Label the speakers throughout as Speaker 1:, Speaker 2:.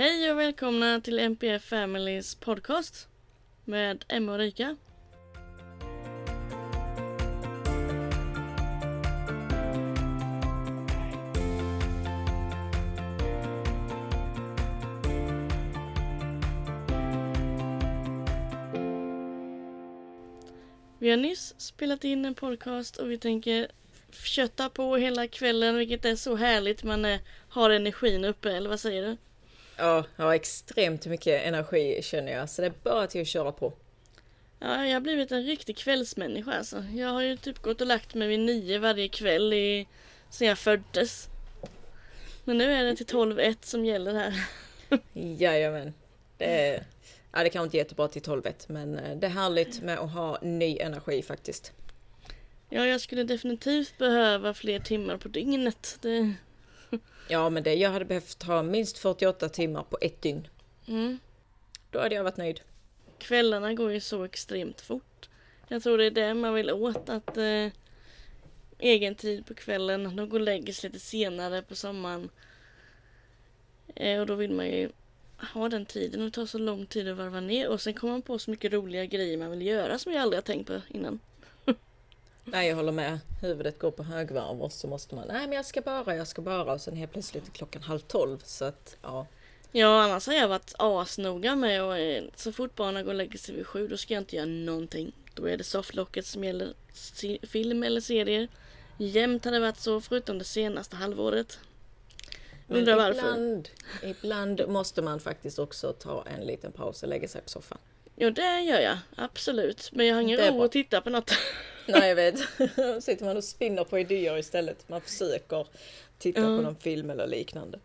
Speaker 1: Hej och välkomna till MPF Families podcast med Emma och Rika. Vi har nyss spelat in en podcast och vi tänker kötta på hela kvällen vilket är så härligt man är, har energin uppe, eller vad säger du?
Speaker 2: Ja, jag har extremt mycket energi känner jag, så det är bara till att köra på.
Speaker 1: Ja, jag har blivit en riktig kvällsmänniska alltså. Jag har ju typ gått och lagt mig vid nio varje kväll i, sen jag föddes. Men nu är det till 12-1 som gäller här.
Speaker 2: Jajamän. Det, är, ja, det kanske inte jättebra till 12 men eh, det är härligt med att ha ny energi faktiskt.
Speaker 1: Ja, jag skulle definitivt behöva fler timmar på dygnet. Det...
Speaker 2: Ja, men det, jag hade behövt ha minst 48 timmar på ett dygn.
Speaker 1: Mm.
Speaker 2: Då hade jag varit nöjd.
Speaker 1: Kvällarna går ju så extremt fort. Jag tror det är det man vill åt, att eh, egen tid på kvällen. De går och lägger sig lite senare på sommaren. Eh, och då vill man ju ha den tiden och det tar så lång tid att varva ner. Och sen kommer man på så mycket roliga grejer man vill göra som jag aldrig har tänkt på innan.
Speaker 2: Nej, jag håller med. Huvudet går på högvarv och så måste man, nej men jag ska bara, jag ska bara och sen helt plötsligt är klockan halv tolv så att ja.
Speaker 1: Ja, annars har jag varit asnoga med och eh, så fort barnen går och lägger sig vid sju då ska jag inte göra någonting. Då är det softlocket som gäller film eller serier. Jämt har det varit så förutom det senaste halvåret. Undrar varför.
Speaker 2: Ibland, ibland måste man faktiskt också ta en liten paus och lägga sig på soffan.
Speaker 1: Jo, det gör jag. Absolut. Men jag har ingen ro att titta på något.
Speaker 2: Nej, jag vet. Sitter man och spinner på idéer istället. Man försöker titta
Speaker 1: Ja.
Speaker 2: på någon film eller liknande.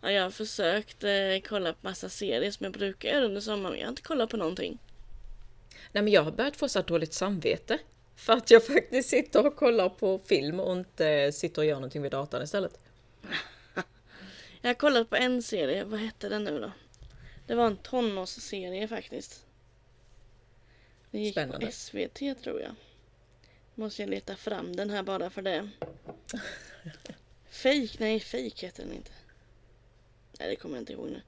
Speaker 1: Ja, jag har försökt eh, kolla på massa serier som jag brukar göra under sommaren. men Jag har inte kollat på någonting.
Speaker 2: Nej, men jag har börjat få så dåligt samvete. För att jag faktiskt sitter och kollar på film och inte sitter och gör någonting vid datorn istället.
Speaker 1: Jag har kollat på en serie. Vad hette den nu då? Det var en tonårsserie faktiskt. Det gick
Speaker 2: Spännande.
Speaker 1: på SVT tror jag. Måste jag leta fram den här bara för det. Fake? Nej, fake heter den inte. Nej, det kommer jag inte ihåg nu.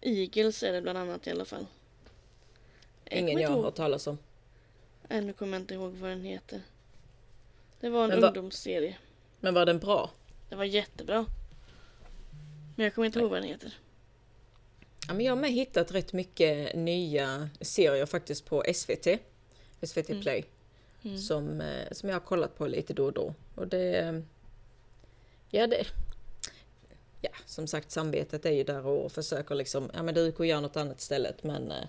Speaker 1: Eagles är det bland annat i alla fall. Jag
Speaker 2: Ingen jag har hört talas om.
Speaker 1: Nu kommer jag inte ihåg vad den heter. Det var en
Speaker 2: Men vad-
Speaker 1: ungdomsserie.
Speaker 2: Men var den bra?
Speaker 1: Det var jättebra. Men jag kommer inte
Speaker 2: Nej.
Speaker 1: ihåg vad den heter.
Speaker 2: Ja, men jag har med hittat rätt mycket nya serier faktiskt på SVT. SVT
Speaker 1: Mm.
Speaker 2: Play.
Speaker 1: Mm.
Speaker 2: Som, eh, som jag har kollat på lite då och då. Och det... Ja, det... Ja, som sagt samvetet är ju där och försöker liksom, ja men du går och gör något annat istället men eh,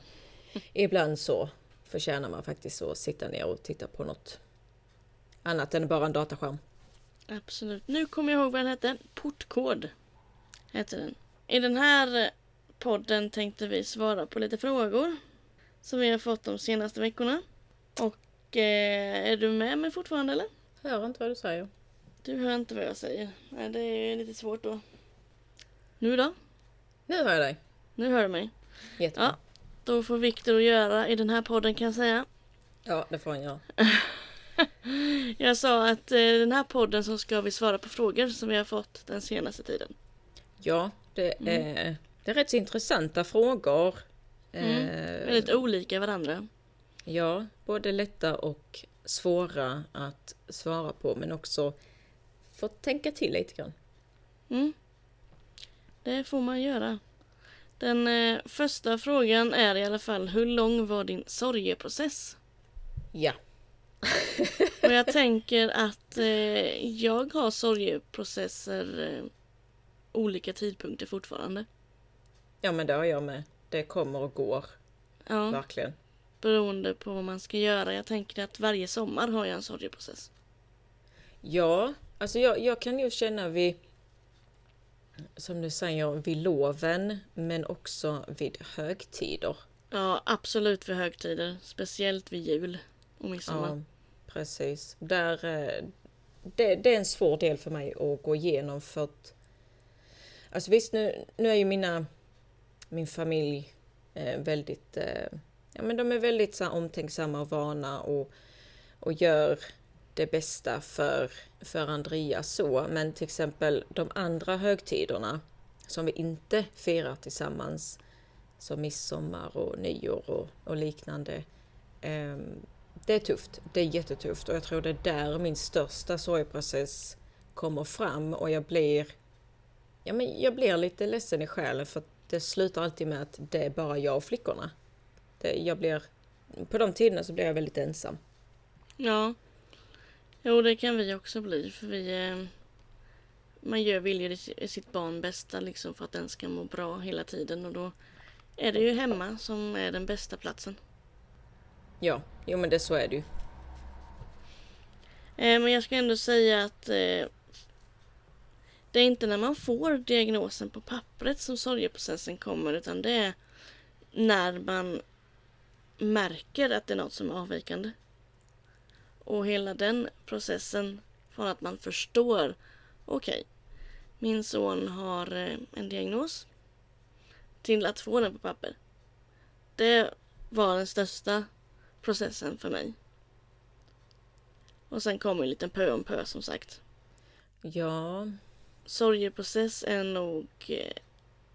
Speaker 2: ibland så förtjänar man faktiskt att sitta ner och titta på något annat än bara en dataskärm.
Speaker 1: Absolut. Nu kommer jag ihåg vad den hette. Portkod. Hette den. I den här eh, podden tänkte vi svara på lite frågor. Som vi har fått de senaste veckorna. Och eh, är du med mig fortfarande eller?
Speaker 2: Hör inte vad du säger.
Speaker 1: Du hör inte vad jag säger. Nej, det är lite svårt då. Nu då?
Speaker 2: Nu hör jag dig.
Speaker 1: Nu hör du mig.
Speaker 2: Jättebra.
Speaker 1: Ja. Då får Viktor göra i den här podden kan jag säga.
Speaker 2: Ja, det får han göra.
Speaker 1: Jag sa att eh, den här podden så ska vi svara på frågor som vi har fått den senaste tiden.
Speaker 2: Ja, det
Speaker 1: Mm.
Speaker 2: är, det är rätt så intressanta frågor.
Speaker 1: Mm.
Speaker 2: Eh,
Speaker 1: Väldigt olika varandra.
Speaker 2: Ja, både lätta och svåra att svara på men också få tänka till lite grann.
Speaker 1: Mm. Det får man göra. Den eh, första frågan är i alla fall hur lång var din sorgeprocess?
Speaker 2: Ja,
Speaker 1: Och jag tänker att eh, jag har sorgeprocesser eh, olika tidpunkter fortfarande.
Speaker 2: ja men det har jag med. Det kommer och går,
Speaker 1: Ja,
Speaker 2: verkligen.
Speaker 1: Beroende på vad man ska göra. Jag tänker att varje sommar har jag en sorgeprocess.
Speaker 2: Ja, alltså jag, jag kan ju känna vid, som du säger, vid loven men också vid högtider.
Speaker 1: Ja, absolut vid högtider. Speciellt vid jul och midsommar.
Speaker 2: Ja, precis. Där, eh, det, det är en svår del för mig att gå igenom för att... Alltså visst, nu, nu är ju mina, min familj eh, väldigt... Ja, men de är väldigt så här, omtänksamma och vana och, och gör det bästa för, för Andreas så. Men till exempel de andra högtiderna som vi inte firar tillsammans, som midsommar och nyår och, och liknande. Eh, det är tufft, det är jättetufft och jag tror det är där min största sorgprocess kommer fram och jag blir, ja, men jag blir lite ledsen i själen för att det slutar alltid med att det är bara jag och flickorna. Det, jag blir, på de tiderna så blir jag väldigt ensam.
Speaker 1: Ja. Jo, det kan vi också bli. För vi... Eh, man gör, vill ju sitt barn bästa liksom för att den ska må bra hela tiden. Och då är det ju hemma som är den bästa platsen.
Speaker 2: Ja, jo men det så är det ju.
Speaker 1: Eh, men jag ska ändå säga att eh, det är inte när man får diagnosen på pappret som sorgeprocessen kommer utan det är när man märker att det är något som är avvikande. Och hela den processen från att man förstår okej, okay, min son har eh, en diagnos till att få den på papper. Det var den största processen för mig. Och sen kommer en liten pö om pö som sagt.
Speaker 2: Ja.
Speaker 1: Sorgeprocess är nog eh,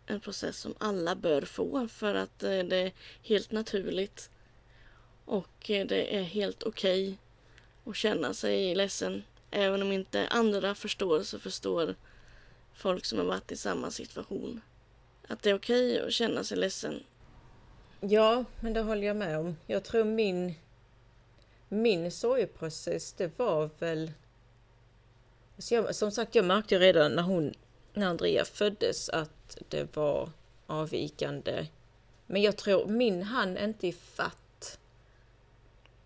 Speaker 1: en process som alla bör få för att eh, det är helt naturligt. Och eh, det är helt okej okay att känna sig ledsen. Även om inte andra förstår så förstår folk som har varit i samma situation. Att det är okej okay att känna sig ledsen.
Speaker 2: Ja, men det håller jag med om. Jag tror min, min sorgeprocess, det var väl... Alltså jag, som sagt, jag märkte redan när hon, när Andrea föddes att det var avvikande. Men jag tror min hann inte i fatt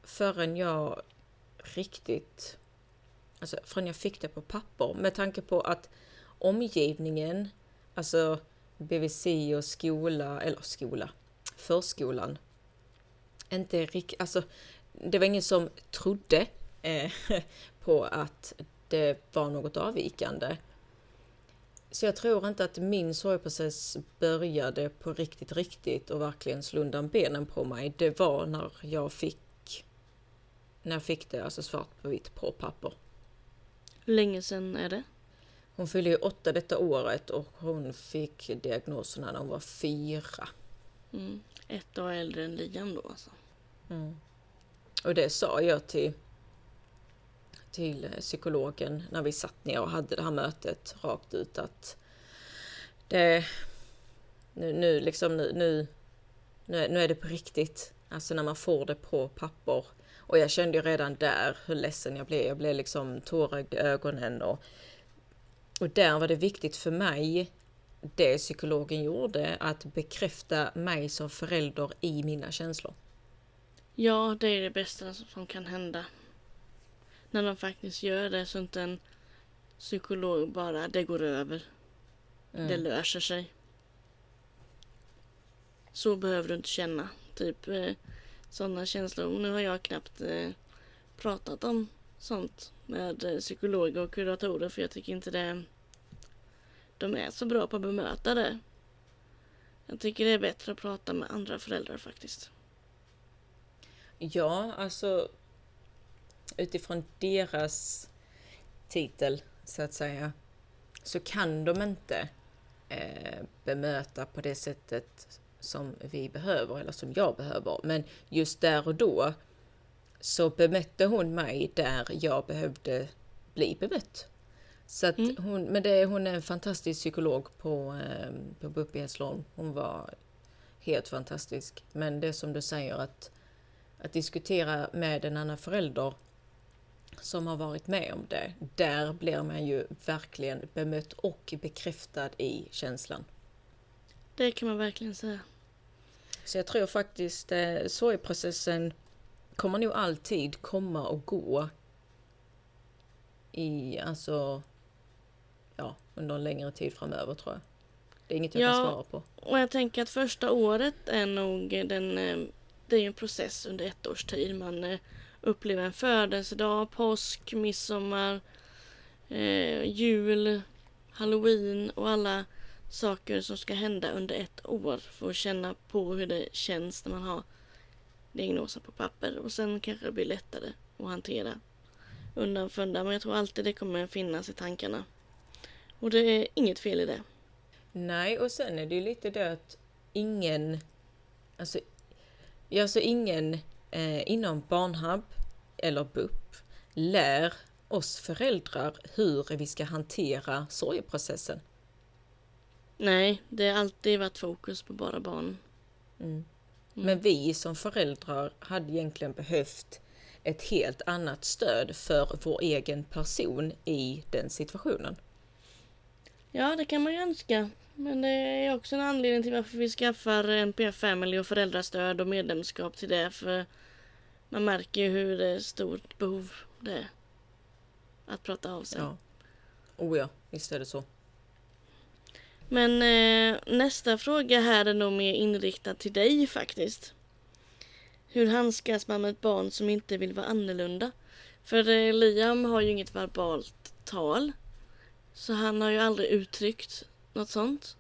Speaker 2: förrän jag riktigt, alltså förrän jag fick det på papper. Med tanke på att omgivningen, alltså BVC och skola, eller skola, förskolan, inte riktigt, alltså det var ingen som trodde eh, på att det var något avvikande. Så jag tror inte att min sorgprocess började på riktigt, riktigt och verkligen slå undan benen på mig. Det var när jag fick, när jag fick det alltså svart på vitt på papper.
Speaker 1: Hur länge sedan är det?
Speaker 2: Hon fyllde ju åtta detta året och hon fick diagnosen när hon var fyra.
Speaker 1: Mm. Ett år äldre än Liam då alltså.
Speaker 2: Mm. Och det sa jag till, till psykologen när vi satt ner och hade det här mötet rakt ut att det nu, nu liksom nu, nu, nu, är det på riktigt. Alltså när man får det på papper. Och jag kände ju redan där hur ledsen jag blev. Jag blev liksom tårögd i ögonen och och där var det viktigt för mig, det psykologen gjorde, att bekräfta mig som förälder i mina känslor.
Speaker 1: Ja, det är det bästa som kan hända. När de faktiskt gör det så inte en psykolog bara, det går över. Mm. Det löser sig. Så behöver du inte känna. Typ eh, sådana känslor. Nu har jag knappt eh, pratat om sånt med eh, psykologer och kuratorer för jag tycker inte det de är så bra på att bemöta det. Jag tycker det är bättre att prata med andra föräldrar faktiskt.
Speaker 2: Ja, alltså utifrån deras titel så att säga så kan de inte eh, bemöta på det sättet som vi behöver eller som jag behöver. Men just där och då så bemötte hon mig där jag behövde bli bemött. Så att mm. hon, men det, hon är en fantastisk psykolog på, eh, på BUP i Hässleholm. Hon var helt fantastisk. Men det som du säger att, att diskutera med en annan förälder som har varit med om det, där blir man ju verkligen bemött och bekräftad i känslan.
Speaker 1: Det kan man verkligen säga.
Speaker 2: Så jag tror faktiskt eh, sorgprocessen kommer nog alltid komma och gå i, alltså, ja, under en längre tid framöver tror jag. Det är inget jag ja, kan svara på.
Speaker 1: och jag tänker att första året är nog den, eh, det är ju en process under ett års tid. Man uppleva en födelsedag, påsk, midsommar, eh, jul, halloween och alla saker som ska hända under ett år för att känna på hur det känns när man har diagnosen på papper och sen kanske det blir lättare att hantera undan för undan men jag tror alltid det kommer finnas i tankarna. Och det är inget fel i det.
Speaker 2: Nej, och sen är det ju lite det att ingen, alltså, ja, alltså ingen eh, inom Barnhub eller BUP lär oss föräldrar hur vi ska hantera sorgeprocessen.
Speaker 1: Nej, det har alltid varit fokus på bara barn.
Speaker 2: Mm. Men vi som föräldrar hade egentligen behövt ett helt annat stöd för vår egen person i den situationen.
Speaker 1: Ja, det kan man ju önska. Men det är också en anledning till varför vi skaffar NPF Family och föräldrastöd och medlemskap till det. För man märker ju hur stort behov det är. Att prata av sig.
Speaker 2: Ja. Oh ja, visst är det så.
Speaker 1: Men eh, nästa fråga här är nog mer inriktad till dig faktiskt. Hur handskas man med ett barn som inte vill vara annorlunda? För eh, Liam har ju inget verbalt tal. Så han har ju aldrig uttryckt något sånt.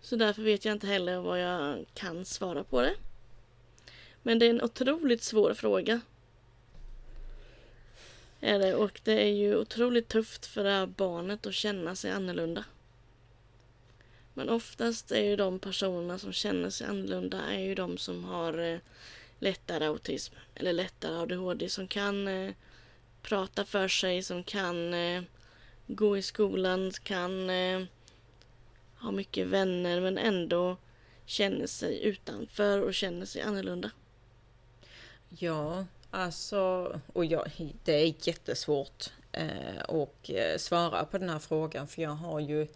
Speaker 1: Så därför vet jag inte heller vad jag kan svara på det. Men det är en otroligt svår fråga. Är det och det är ju otroligt tufft för det här barnet att känna sig annorlunda. Men oftast är ju de personerna som känner sig annorlunda är ju de som har eh, lättare autism eller lättare ADHD som kan eh, prata för sig, som kan eh, gå i skolan, kan eh, ha mycket vänner men ändå känner sig utanför och känner sig annorlunda.
Speaker 2: Ja, alltså, och jag, det är jättesvårt eh, att eh, svara på den här frågan för jag har ju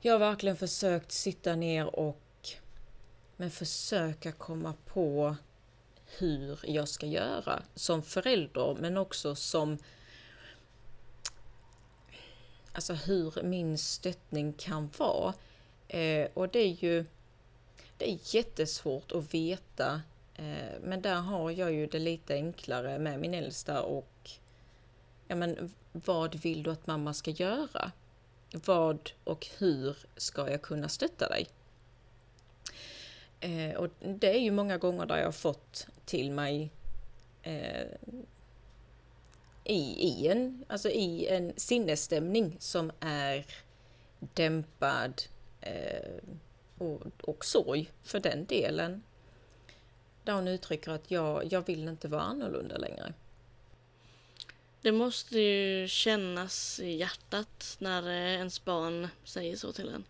Speaker 2: jag har verkligen försökt sitta ner och men försöka komma på hur jag ska göra som förälder men också som alltså hur min stöttning kan vara. Eh, och det är ju det är jättesvårt att veta Eh, men där har jag ju det lite enklare med min äldsta och ja, men, vad vill du att mamma ska göra? Vad och hur ska jag kunna stötta dig? Eh, och det är ju många gånger där jag har fått till mig eh, i, i, en, alltså i en sinnesstämning som är dämpad eh, och, och sorg för den delen. Där hon uttrycker att jag, jag vill inte vara annorlunda längre.
Speaker 1: Det måste ju kännas i hjärtat när eh, ens barn säger så till en.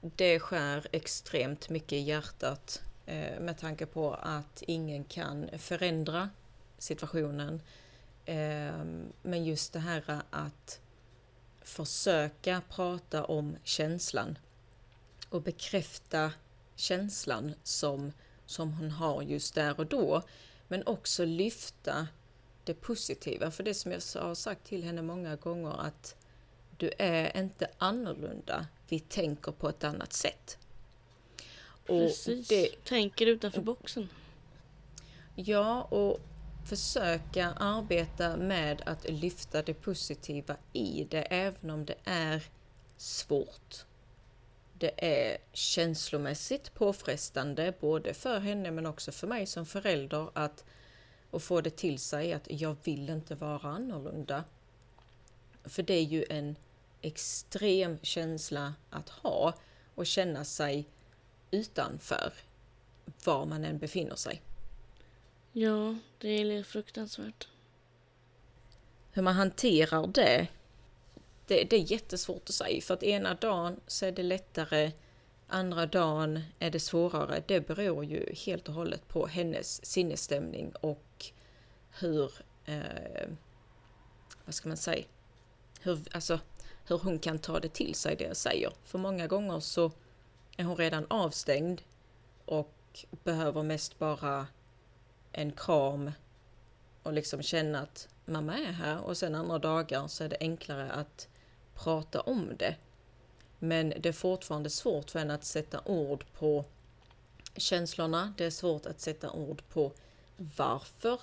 Speaker 2: Det skär extremt mycket i hjärtat eh, med tanke på att ingen kan förändra situationen. Eh, men just det här att försöka prata om känslan och bekräfta känslan som, som hon har just där och då. Men också lyfta det positiva. För det som jag har sagt till henne många gånger att du är inte annorlunda, vi tänker på ett annat sätt.
Speaker 1: Och Precis, det, tänker utanför boxen.
Speaker 2: Ja, och försöka arbeta med att lyfta det positiva i det, även om det är svårt. Det är känslomässigt påfrestande, både för henne men också för mig som förälder, att och få det till sig att jag vill inte vara annorlunda. För det är ju en extrem känsla att ha och känna sig utanför var man än befinner sig.
Speaker 1: Ja, det är fruktansvärt.
Speaker 2: Hur man hanterar det, det, det är jättesvårt att säga för att ena dagen så är det lättare andra dagen är det svårare. Det beror ju helt och hållet på hennes sinnesstämning och hur, eh, vad ska man säga, hur, alltså, hur hon kan ta det till sig det jag säger. För många gånger så är hon redan avstängd och behöver mest bara en kram och liksom känna att mamma är här och sen andra dagar så är det enklare att prata om det. Men det är fortfarande svårt för henne att sätta ord på känslorna. Det är svårt att sätta ord på varför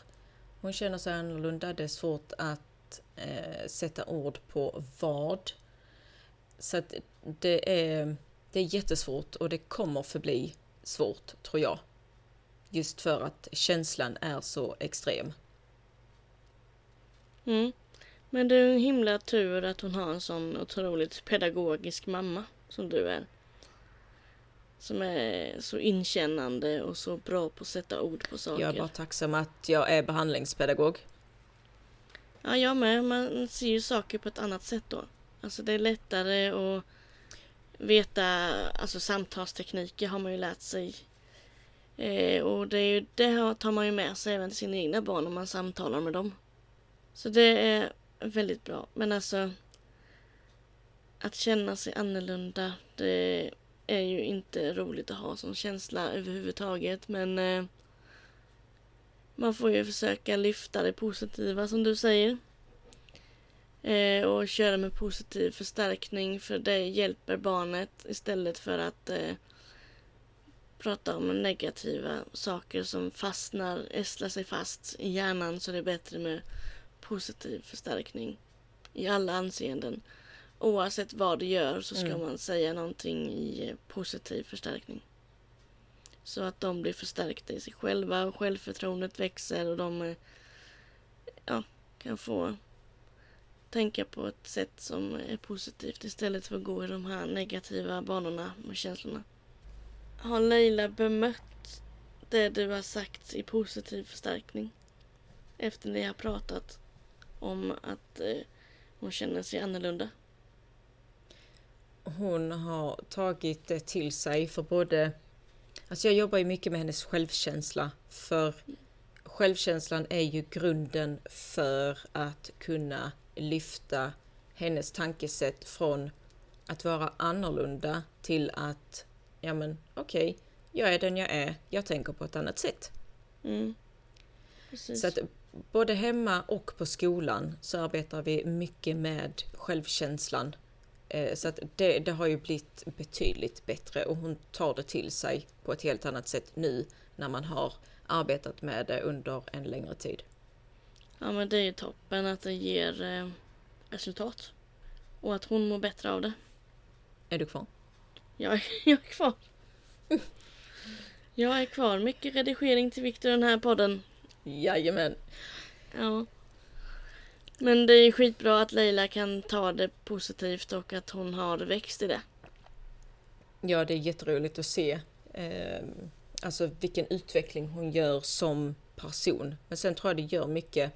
Speaker 2: hon känner sig annorlunda. Det är svårt att eh, sätta ord på vad. Så att det är, det är jättesvårt och det kommer förbli svårt, tror jag. Just för att känslan är så extrem.
Speaker 1: Mm. Men det är en himla tur att hon har en sån otroligt pedagogisk mamma som du är. Som är så inkännande och så bra på att sätta ord på saker.
Speaker 2: Jag är bara tacksam att jag är behandlingspedagog.
Speaker 1: Ja, jag med. Man ser ju saker på ett annat sätt då. Alltså det är lättare att veta, alltså samtalstekniker har man ju lärt sig. Eh, och det, är ju, det tar man ju med sig även till sina egna barn om man samtalar med dem. Så det är väldigt bra. Men alltså att känna sig annorlunda, det är ju inte roligt att ha som känsla överhuvudtaget. Men eh, man får ju försöka lyfta det positiva som du säger. Eh, och köra med positiv förstärkning för det hjälper barnet istället för att eh, prata om negativa saker som fastnar, ästlar sig fast i hjärnan så det är bättre med positiv förstärkning i alla anseenden. Oavsett vad du gör så ska mm. man säga någonting i eh, positiv förstärkning. Så att de blir förstärkta i sig själva och självförtroendet växer och de eh, ja, kan få tänka på ett sätt som är positivt istället för att gå i de här negativa banorna med känslorna. Har Leila bemött det du har sagt i positiv förstärkning? Efter ni har pratat om att eh, hon känner sig annorlunda?
Speaker 2: Hon har tagit det till sig för både Alltså jag jobbar ju mycket med hennes självkänsla för självkänslan är ju grunden för att kunna lyfta hennes tankesätt från att vara annorlunda till att ja men okej, okay, jag är den jag är, jag tänker på ett annat sätt. Mm. Så att både hemma och på skolan så arbetar vi mycket med självkänslan. Eh, så att det, det har ju blivit betydligt bättre och hon tar det till sig på ett helt annat sätt nu när man har arbetat med det under en längre tid.
Speaker 1: Ja men det är ju toppen att det ger eh, resultat. Och att hon mår bättre av det.
Speaker 2: Är du kvar?
Speaker 1: Jag, jag är kvar. Jag är kvar. Mycket redigering till Viktor den här podden.
Speaker 2: Jajamän.
Speaker 1: Ja. Men det är skitbra att Leila kan ta det positivt och att hon har växt i det.
Speaker 2: Ja, det är jätteroligt att se eh, alltså vilken utveckling hon gör som person. Men sen tror jag det gör mycket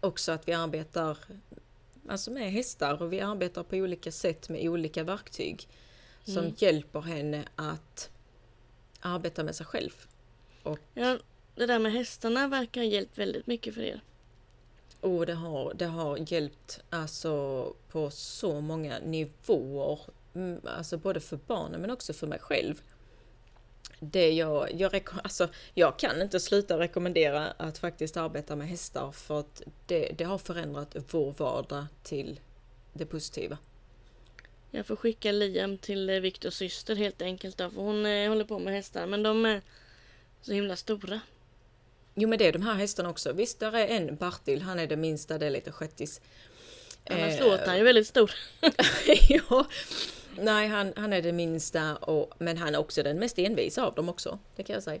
Speaker 2: också att vi arbetar alltså med hästar och vi arbetar på olika sätt med olika verktyg som mm. hjälper henne att arbeta med sig själv.
Speaker 1: Och ja, det där med hästarna verkar ha hjälpt väldigt mycket för er.
Speaker 2: Och det har, det har hjälpt alltså på så många nivåer. Mm, alltså både för barnen men också för mig själv. Det jag, jag, alltså, jag kan inte sluta rekommendera att faktiskt arbeta med hästar för att det, det har förändrat vår vardag till det positiva.
Speaker 1: Jag får skicka Liam till eh, Viktors syster helt enkelt då, för hon eh, håller på med hästar men de är så himla stora.
Speaker 2: Jo men det är de här hästarna också. Visst, där är en Bartil, han är det minsta, det är lite skättis.
Speaker 1: Annars eh, låter han ju väldigt stor.
Speaker 2: ja, nej han, han är det minsta, och, men han är också den mest envisa av dem också, det kan jag säga.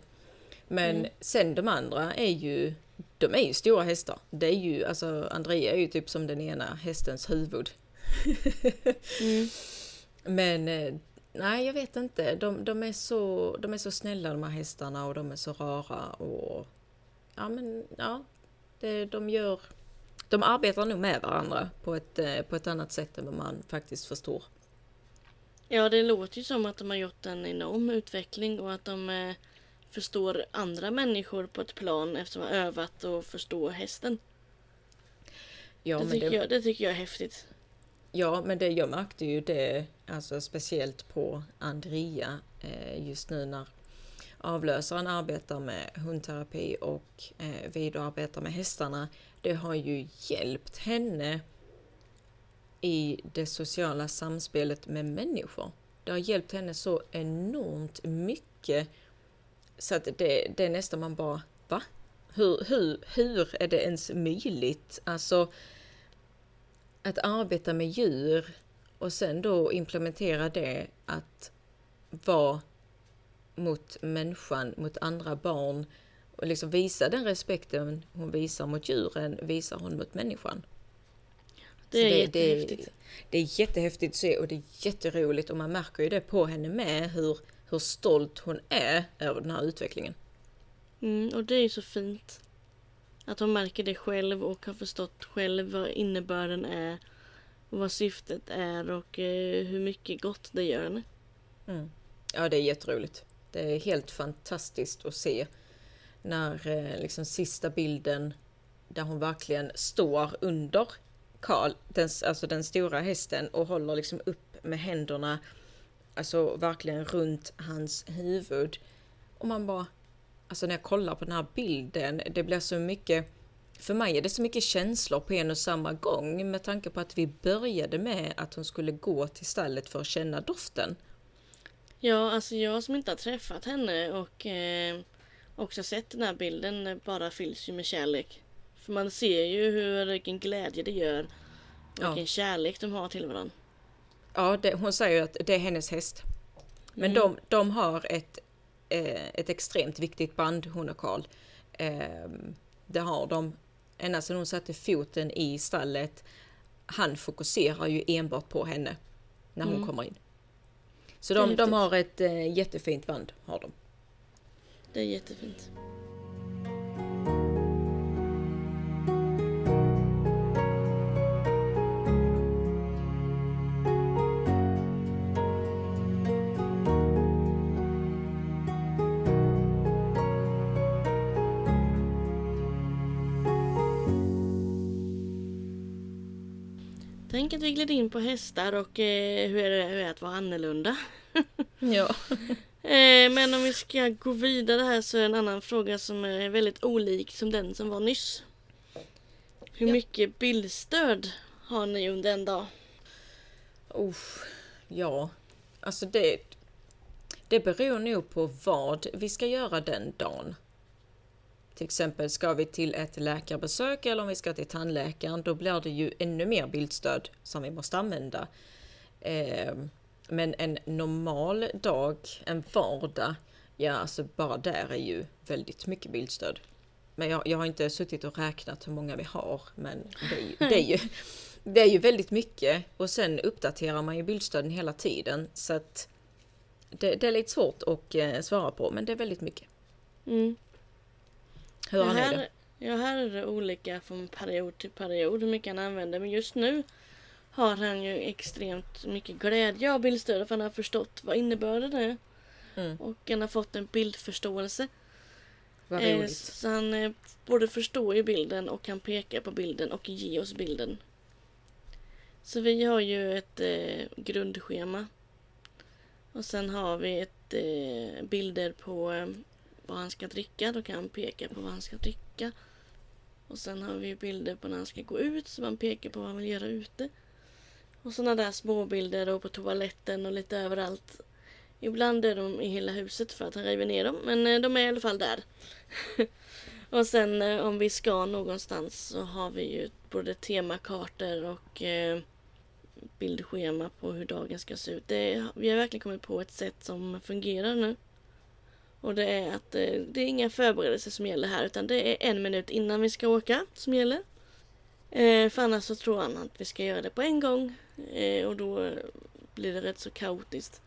Speaker 2: Men mm. sen de andra är ju, de är ju stora hästar. Det är ju, alltså Andrea är ju typ som den ena hästens huvud. mm. Men eh, nej, jag vet inte. De, de, är så, de är så snälla de här hästarna och de är så rara och ja men ja, det, de gör, de arbetar nog med varandra på ett, eh, på ett annat sätt än vad man faktiskt förstår.
Speaker 1: Ja, det låter ju som att de har gjort en enorm utveckling och att de eh, förstår andra människor på ett plan eftersom de har övat och förstår hästen. Ja, det, tycker det... Jag, det tycker jag är häftigt.
Speaker 2: Ja, men det, jag märkte ju det, alltså speciellt på Andrea eh, just nu när avlösaren arbetar med hundterapi och eh, Vido arbetar med hästarna. Det har ju hjälpt henne i det sociala samspelet med människor. Det har hjälpt henne så enormt mycket så att det, det är nästan man bara, va? Hur, hur, hur är det ens möjligt? Alltså att arbeta med djur och sen då implementera det att vara mot människan, mot andra barn och liksom visa den respekten hon visar mot djuren, visar hon mot människan.
Speaker 1: Det är
Speaker 2: Så
Speaker 1: jättehäftigt.
Speaker 2: Det är jättehäftigt att se och det är jätteroligt och man märker ju det på henne med hur, hur stolt hon är över den här utvecklingen.
Speaker 1: Mm, och det är ju så fint. Att hon märker det själv och har förstått själv vad innebörden är. Och vad syftet är och eh, hur mycket gott det gör henne.
Speaker 2: Mm. Ja, det är jätteroligt. Det är helt fantastiskt att se när eh, liksom sista bilden där hon verkligen står under Karl, den, alltså den stora hästen och håller liksom upp med händerna, alltså verkligen runt hans huvud. Och man bara, alltså när jag kollar på den här bilden, det blir så mycket, för mig är det så mycket känslor på en och samma gång med tanke på att vi började med att hon skulle gå till stallet för att känna doften.
Speaker 1: Ja, alltså jag som inte har träffat henne och eh, också sett den här bilden bara fylls ju med kärlek. För man ser ju hur, vilken glädje det gör. Och
Speaker 2: Ja.
Speaker 1: vilken kärlek de har till varandra.
Speaker 2: Ja, det, hon säger att det är hennes häst. Men
Speaker 1: Mm.
Speaker 2: de, de har ett, eh, ett extremt viktigt band, hon och Karl. Eh, det har de ända sedan hon satte foten i stallet. Han fokuserar ju enbart på henne när hon
Speaker 1: Mm.
Speaker 2: kommer in. Så de, de har ett eh, jättefint band, har de.
Speaker 1: Det är jättefint. Tänk att vi gled in på hästar och eh, hur, är det, hur är det att vara annorlunda.
Speaker 2: Ja.
Speaker 1: Eh, men om vi ska gå vidare här så är en annan fråga som är väldigt olik som den som var nyss. Hur
Speaker 2: Ja.
Speaker 1: mycket bildstöd har ni under en dag?
Speaker 2: Uff, ja, alltså det, det beror nog på vad vi ska göra den dagen. Till exempel ska vi till ett läkarbesök eller om vi ska till tandläkaren, då blir det ju ännu mer bildstöd som vi måste använda. Eh, men en normal dag, en vardag, ja alltså bara där är ju väldigt mycket bildstöd. Men jag, jag har inte suttit och räknat hur många vi har, men det är ju, det är ju, det är ju väldigt mycket. Och sen uppdaterar man ju bildstöden hela tiden, så att det, det är lite svårt att eh, svara på, men det är väldigt mycket.
Speaker 1: Mm.
Speaker 2: Hur har ni det?
Speaker 1: Ja, här är det olika från period till period hur mycket han använder. Men just nu har han ju extremt mycket glädje av bildstödet för han har förstått vad innebörden är.
Speaker 2: Mm.
Speaker 1: Och han har fått en bildförståelse.
Speaker 2: Vad
Speaker 1: Eh. Så han eh, både förstår ju bilden och kan peka på bilden och ge oss bilden. Så vi har ju ett eh, grundschema. Och sen har vi ett eh, bilder på eh, vad han ska dricka. Då kan han peka på vad han ska dricka. Och sen har vi bilder på när han ska gå ut så man pekar på vad han vill göra ute. Och sådana där småbilder och på toaletten och lite överallt. Ibland är de i hela huset för att han river ner dem men eh, de är i alla fall där. och sen eh, om vi ska någonstans så har vi ju både temakartor och eh, bildschema på hur dagen ska se ut. Det, vi har verkligen kommit på ett sätt som fungerar nu. Och det är att det är inga förberedelser som gäller här utan det är en minut innan vi ska åka som gäller. För annars så tror han att vi ska göra det på en gång eh, och då blir det rätt så kaotiskt.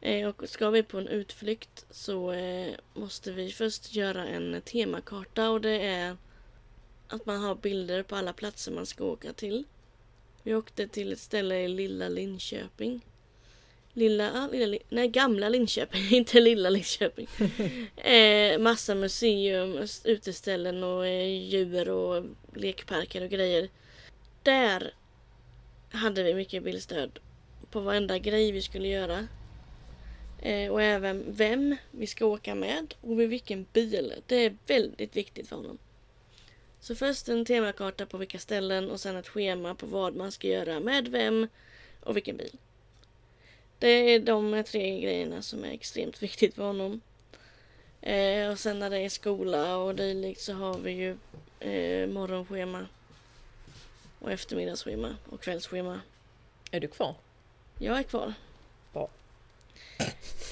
Speaker 1: Eh, och ska vi på en utflykt så eh, måste vi först göra en temakarta och det är att man har bilder på alla platser man ska åka till. Vi åkte till ett ställe i lilla Linköping. Lilla, ah, lilla nej gamla Linköping, inte lilla Linköping. eh, massa museum, uteställen och eh, djur och lekparker och grejer. Där hade vi mycket bildstöd på varenda grej vi skulle göra. Eh, och även vem vi ska åka med och med vilken bil. Det är väldigt viktigt för honom. Så först en temakarta på vilka ställen och sen ett schema på vad man ska göra med vem och vilken bil. Det är de tre grejerna som är extremt viktigt för honom. Eh, och sen när det är skola och dylikt så har vi ju eh, morgonschema och eftermiddagsschema och kvällsschema.
Speaker 2: Är du kvar?
Speaker 1: Jag är kvar.
Speaker 2: Bra.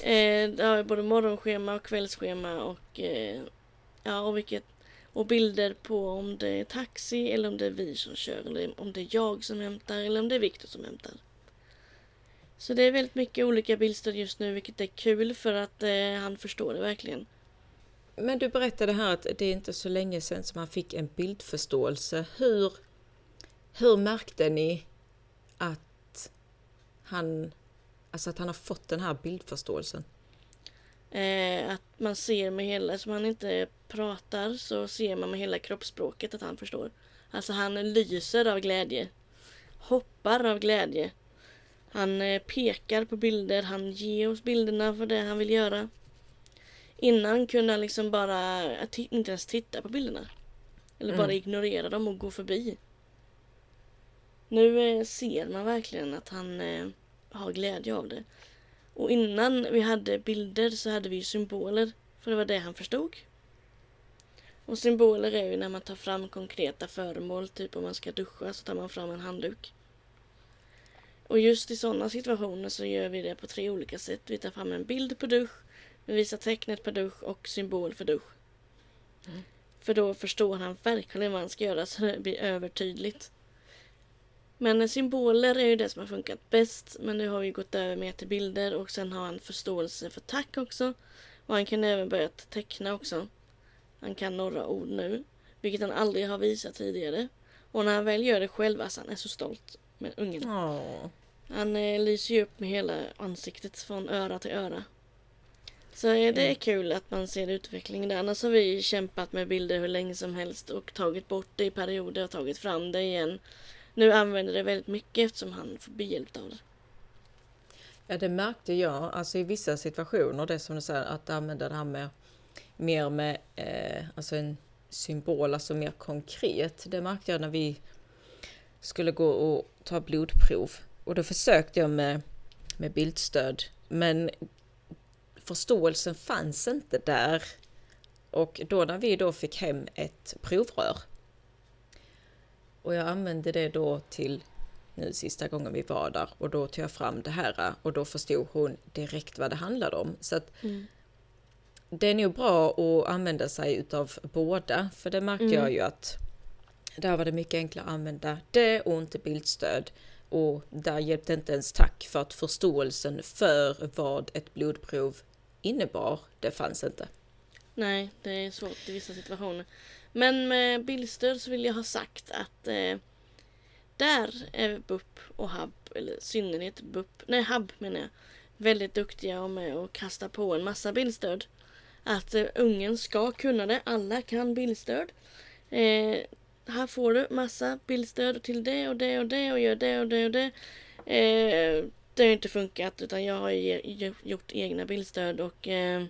Speaker 1: Eh, det har ju både morgonschema och kvällsschema och eh, ja, och vilket Och bilder på om det är taxi eller om det är vi som kör eller om det är jag som hämtar eller om det är Viktor som hämtar. Så det är väldigt mycket olika bildstöd just nu vilket är kul för att eh, han förstår det verkligen.
Speaker 2: Men du berättade här att det är inte så länge sedan som han fick en bildförståelse. Hur, hur märkte ni att han, alltså att han har fått den här bildförståelsen?
Speaker 1: Eh, att man ser med hela, som han inte pratar så ser man med hela kroppsspråket att han förstår. Alltså han lyser av glädje. Hoppar av glädje. Han eh, pekar på bilder, han ger oss bilderna för det han vill göra. Innan kunde han liksom bara inte ens titta på bilderna. Eller bara
Speaker 2: Mm.
Speaker 1: ignorera dem och gå förbi. Nu eh, ser man verkligen att han eh, har glädje av det. Och innan vi hade bilder så hade vi symboler. För det var det han förstod. Och symboler är ju när man tar fram konkreta föremål. Typ om man ska duscha så tar man fram en handduk. Och just i sådana situationer så gör vi det på tre olika sätt. Vi tar fram en bild på dusch. Vi visar tecknet på dusch och symbol för dusch. För då förstår han verkligen vad han ska göra så det blir övertydligt. Men symboler är ju det som har funkat bäst. Men nu har vi gått över mer till bilder och sen har han förståelse för tack också. Och han kan även börja teckna också. Han kan några ord nu. Vilket han aldrig har visat tidigare. Och när han väl gör det själv, alltså han är så stolt med ungen.
Speaker 2: Åh.
Speaker 1: Han eh, lyser ju upp med hela ansiktet från öra till öra. Så eh, det är kul att man ser utvecklingen där. Annars har vi kämpat med bilder hur länge som helst och tagit bort det i perioder och tagit fram det igen. Nu använder det väldigt mycket eftersom han får behjälpt av det.
Speaker 2: Ja, det märkte jag alltså i vissa situationer, det som du säger, att använda det här med mer med eh, alltså en symbol, alltså mer konkret. Det märkte jag när vi skulle gå och ta blodprov och då försökte jag med, med bildstöd, men förståelsen fanns inte där. Och då när vi då fick hem ett provrör och jag använde det då till nu sista gången vi var där och då tog jag fram det här och då förstod hon direkt vad det handlade om. Så att det är nog bra att använda sig utav båda för det märkte jag ju att där var det mycket enklare att använda det och inte bildstöd. Och där hjälpte inte ens tack för att förståelsen för vad ett blodprov innebar, det fanns inte.
Speaker 1: Nej, det är svårt i vissa situationer. Men med bildstöd så vill jag ha sagt att eh, där är BUP och HUB, eller i synnerhet BUP, nej HUB menar jag, väldigt duktiga och med att kasta på en massa bildstöd. Att eh, ungen ska kunna det, alla kan bildstöd. Eh, här får du massa bildstöd till det och det och det och gör det och det och det. Eh, det har inte funkat utan jag har ju gjort egna bildstöd och eh,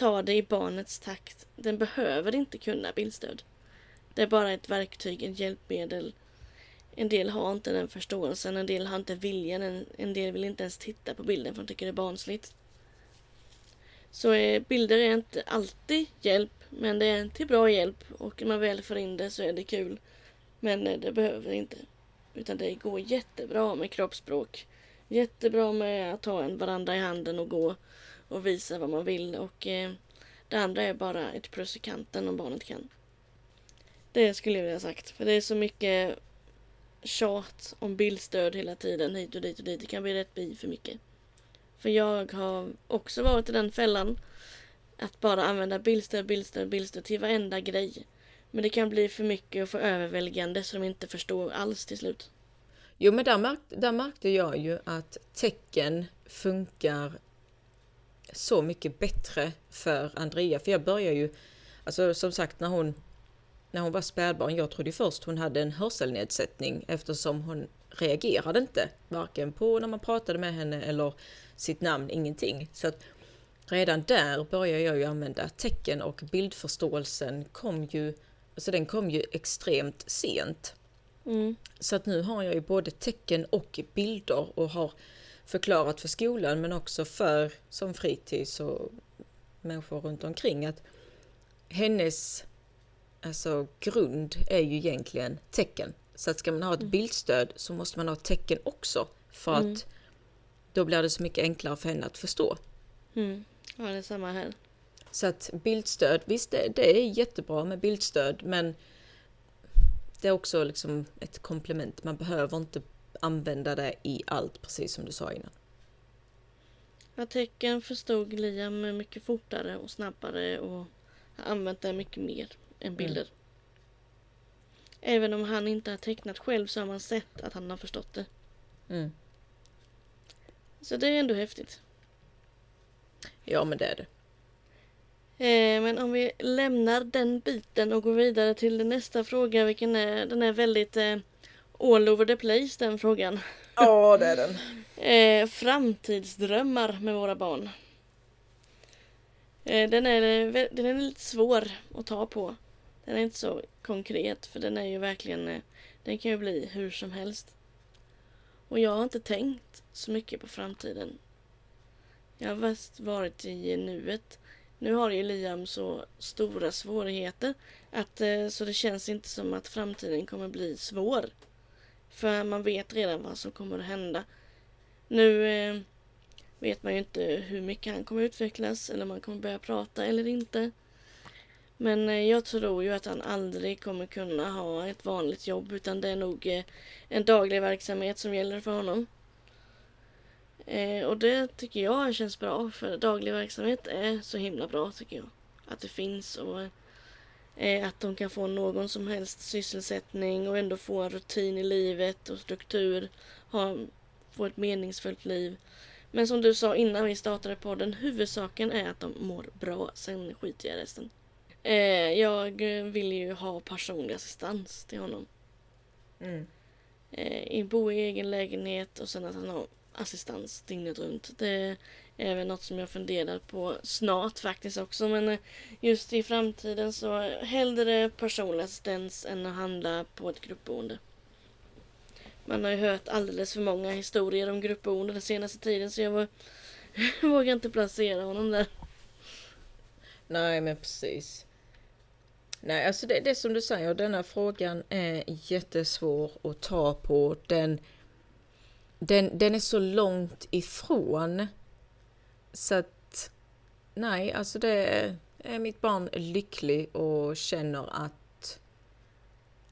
Speaker 1: ta det i barnets takt. Den behöver inte kunna bildstöd. Det är bara ett verktyg, ett hjälpmedel. En del har inte den förståelsen, en del har inte viljan, en, en del vill inte ens titta på bilden för de tycker det är barnsligt. Så eh, bilder är inte alltid hjälp, men det är till bra hjälp och när man väl får in det så är det kul. Men eh, det behöver inte. Utan det går jättebra med kroppsspråk. Jättebra med att ta en varandra i handen och gå och visa vad man vill och eh, det andra är bara ett plus i kanten om barnet kan. Det skulle jag vilja ha sagt för det är så mycket tjat om bildstöd hela tiden hit och dit och dit. Det kan bli rätt bi för mycket. För jag har också varit i den fällan att bara använda bildstöd, bildstöd, bildstöd till varenda grej. Men det kan bli för mycket och för överväldigande så de inte förstår alls till slut.
Speaker 2: Jo, men där, märk, där märkte jag ju att tecken funkar så mycket bättre för Andrea. För jag börjar ju, alltså som sagt när hon, när hon var spädbarn, jag trodde först hon hade en hörselnedsättning eftersom hon reagerade inte, varken på när man pratade med henne eller sitt namn, ingenting. Så att redan där började jag ju använda tecken och bildförståelsen kom ju, alltså den kom ju extremt sent.
Speaker 1: Mm.
Speaker 2: Så att nu har jag ju både tecken och bilder och har förklarat för skolan men också för som fritids och människor runt omkring att hennes alltså, grund är ju egentligen tecken. Så att ska man ha ett bildstöd så måste man ha tecken också för
Speaker 1: Mm.
Speaker 2: att då blir det så mycket enklare för henne att förstå.
Speaker 1: Mm. Ja, det är samma här.
Speaker 2: Så att bildstöd, visst det, det är jättebra med bildstöd men det är också liksom ett komplement. Man behöver inte använda det i allt, precis som du sa innan.
Speaker 1: Tecken förstod Liam mycket fortare och snabbare och har använt det mycket mer än bilder. Mm. Även om han inte har tecknat själv så har man sett att han har förstått det. Mm. Så det är ändå häftigt.
Speaker 2: Ja, men det är det.
Speaker 1: Eh, men om vi lämnar den biten och går vidare till nästa fråga, vilken är, den är väldigt eh, all over the place den frågan.
Speaker 2: Ja, det är den.
Speaker 1: Eh, framtidsdrömmar med våra barn. Eh, den, är, den är lite svår att ta på. Den är inte så konkret för den är ju verkligen, eh, den kan ju bli hur som helst. Och jag har inte tänkt så mycket på framtiden. Jag har mest varit i nuet. Nu har ju Liam så stora svårigheter att, eh, så det känns inte som att framtiden kommer bli svår. För man vet redan vad som kommer att hända. Nu eh, vet man ju inte hur mycket han kommer utvecklas eller om han kommer börja prata eller inte. Men eh, jag tror ju att han aldrig kommer kunna ha ett vanligt jobb utan det är nog eh, en daglig verksamhet som gäller för honom. Eh, och det tycker jag känns bra för daglig verksamhet är så himla bra tycker jag. Att det finns och eh, att de kan få någon som helst sysselsättning och ändå få en rutin i livet och struktur. Ha, få ett meningsfullt liv. Men som du sa innan vi startade podden, huvudsaken är att de mår bra. Sen skiter jag i resten. Eh, jag vill ju ha personlig assistans till honom. Mm. Eh, bo i egen lägenhet och sen att han har assistans dygnet runt. Det är väl något som jag funderar på snart faktiskt också. Men eh, just i framtiden så hellre personlig assistans än att handla på ett gruppboende. Man har ju hört alldeles för många historier om gruppboende den senaste tiden så jag vågar inte placera honom där.
Speaker 2: Nej men precis. Nej, alltså det, det som du säger, denna frågan är jättesvår att ta på. Den, den, den är så långt ifrån. Så att, nej, alltså det är, mitt barn lycklig och känner att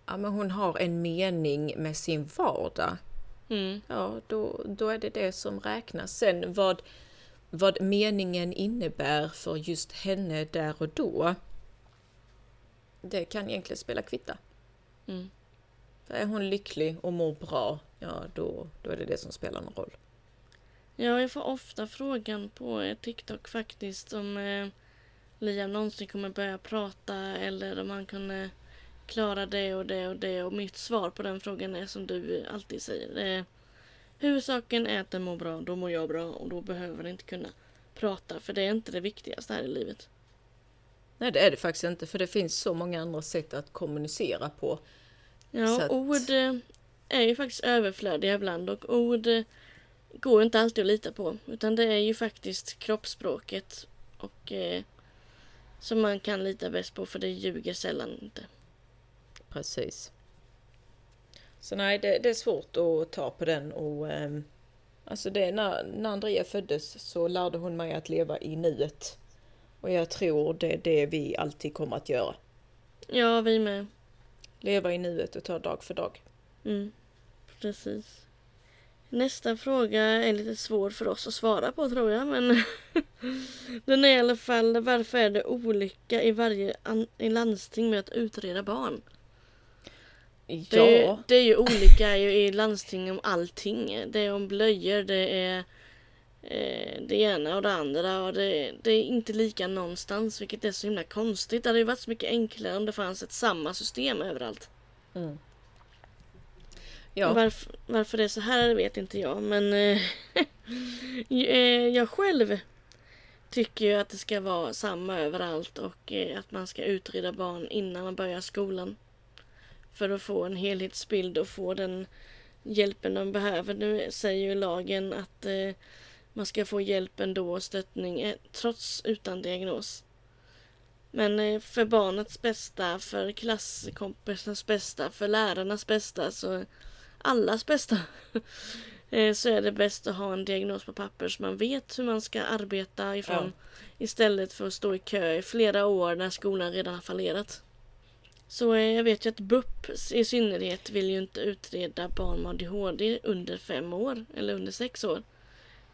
Speaker 2: ja, men hon har en mening med sin vardag. Mm. Ja, då, då är det det som räknas. Sen vad, vad meningen innebär för just henne där och då det kan egentligen spela kvitta. Mm. är hon lycklig och mår bra, ja då, då är det det som spelar någon roll.
Speaker 1: Ja, jag får ofta frågan på TikTok faktiskt om eh, Liam någonsin kommer börja prata eller om han kunde klara det och det och det. Och mitt svar på den frågan är som du alltid säger. Är, huvudsaken är att den mår bra, då mår jag bra och då behöver den inte kunna prata. För det är inte det viktigaste här i livet.
Speaker 2: Nej det är det faktiskt inte för det finns så många andra sätt att kommunicera på.
Speaker 1: Ja, att... ord eh, är ju faktiskt överflödiga ibland och ord eh, går inte alltid att lita på. Utan det är ju faktiskt kroppsspråket och eh, som man kan lita bäst på för det ljuger sällan inte.
Speaker 2: Precis. Så nej, det, det är svårt att ta på den och eh, alltså det när, när Andrea föddes så lärde hon mig att leva i nuet. Och jag tror det är det vi alltid kommer att göra.
Speaker 1: Ja, vi med.
Speaker 2: Leva i nuet och ta dag för dag.
Speaker 1: Mm, precis. Nästa fråga är lite svår för oss att svara på tror jag, men den är i alla fall varför är det olika i varje i landsting med att utreda barn? Ja. Det, det är ju olika i, i landsting om allting. Det är om blöjor, det är eh, det ena och det andra och det, det, är inte lika någonstans vilket är så himla konstigt. Det hade ju varit så mycket enklare om det fanns ett samma system överallt. Mm. Ja. Varför, varför det är så här vet inte jag men eh, eh, jag själv tycker ju att det ska vara samma överallt och eh, att man ska utreda barn innan man börjar skolan. För att få en helhetsbild och få den hjälpen de behöver. Nu säger ju lagen att eh, man ska få hjälp ändå och stöttning eh, trots utan diagnos. Men eh, för barnets bästa, för klasskompisarnas bästa, för lärarnas bästa, så allas bästa. eh, så är det bäst att ha en diagnos på papper så man vet hur man ska arbeta ifrån istället för att stå i kö i flera år när skolan redan har fallerat. Så eh, jag vet ju att BUP i synnerhet vill ju inte utreda barn med ADHD under fem år eller under sex år.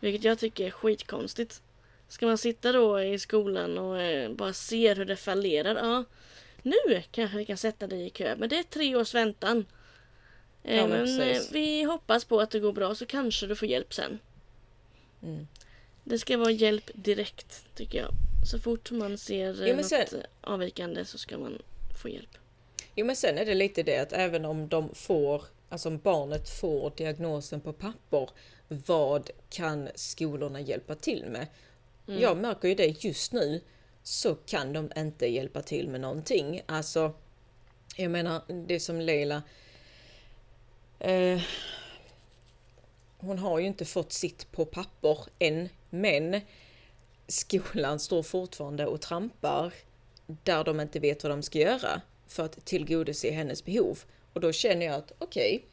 Speaker 1: Vilket jag tycker är skitkonstigt. Ska man sitta då i skolan och eh, bara se hur det fallerar? Ja, nu kanske vi kan sätta dig i kö, men det är tre års väntan. Eh,
Speaker 2: Ja, men
Speaker 1: men eh, vi hoppas på att det går bra så kanske du får hjälp sen.
Speaker 2: Mm.
Speaker 1: Det ska vara hjälp direkt tycker jag. Så fort man ser eh,
Speaker 2: Jo, men
Speaker 1: något
Speaker 2: sen-
Speaker 1: eh, avvikande så ska man få hjälp.
Speaker 2: Jo men sen är det lite det att även om de får, alltså om barnet får diagnosen på papper, vad kan skolorna hjälpa till med?
Speaker 1: Mm.
Speaker 2: Jag märker ju det just nu, så kan de inte hjälpa till med någonting. Alltså, jag menar det som Leila eh, hon har ju inte fått sitt på papper än, men skolan står fortfarande och trampar där de inte vet vad de ska göra för att tillgodose hennes behov. Och då känner jag att okej,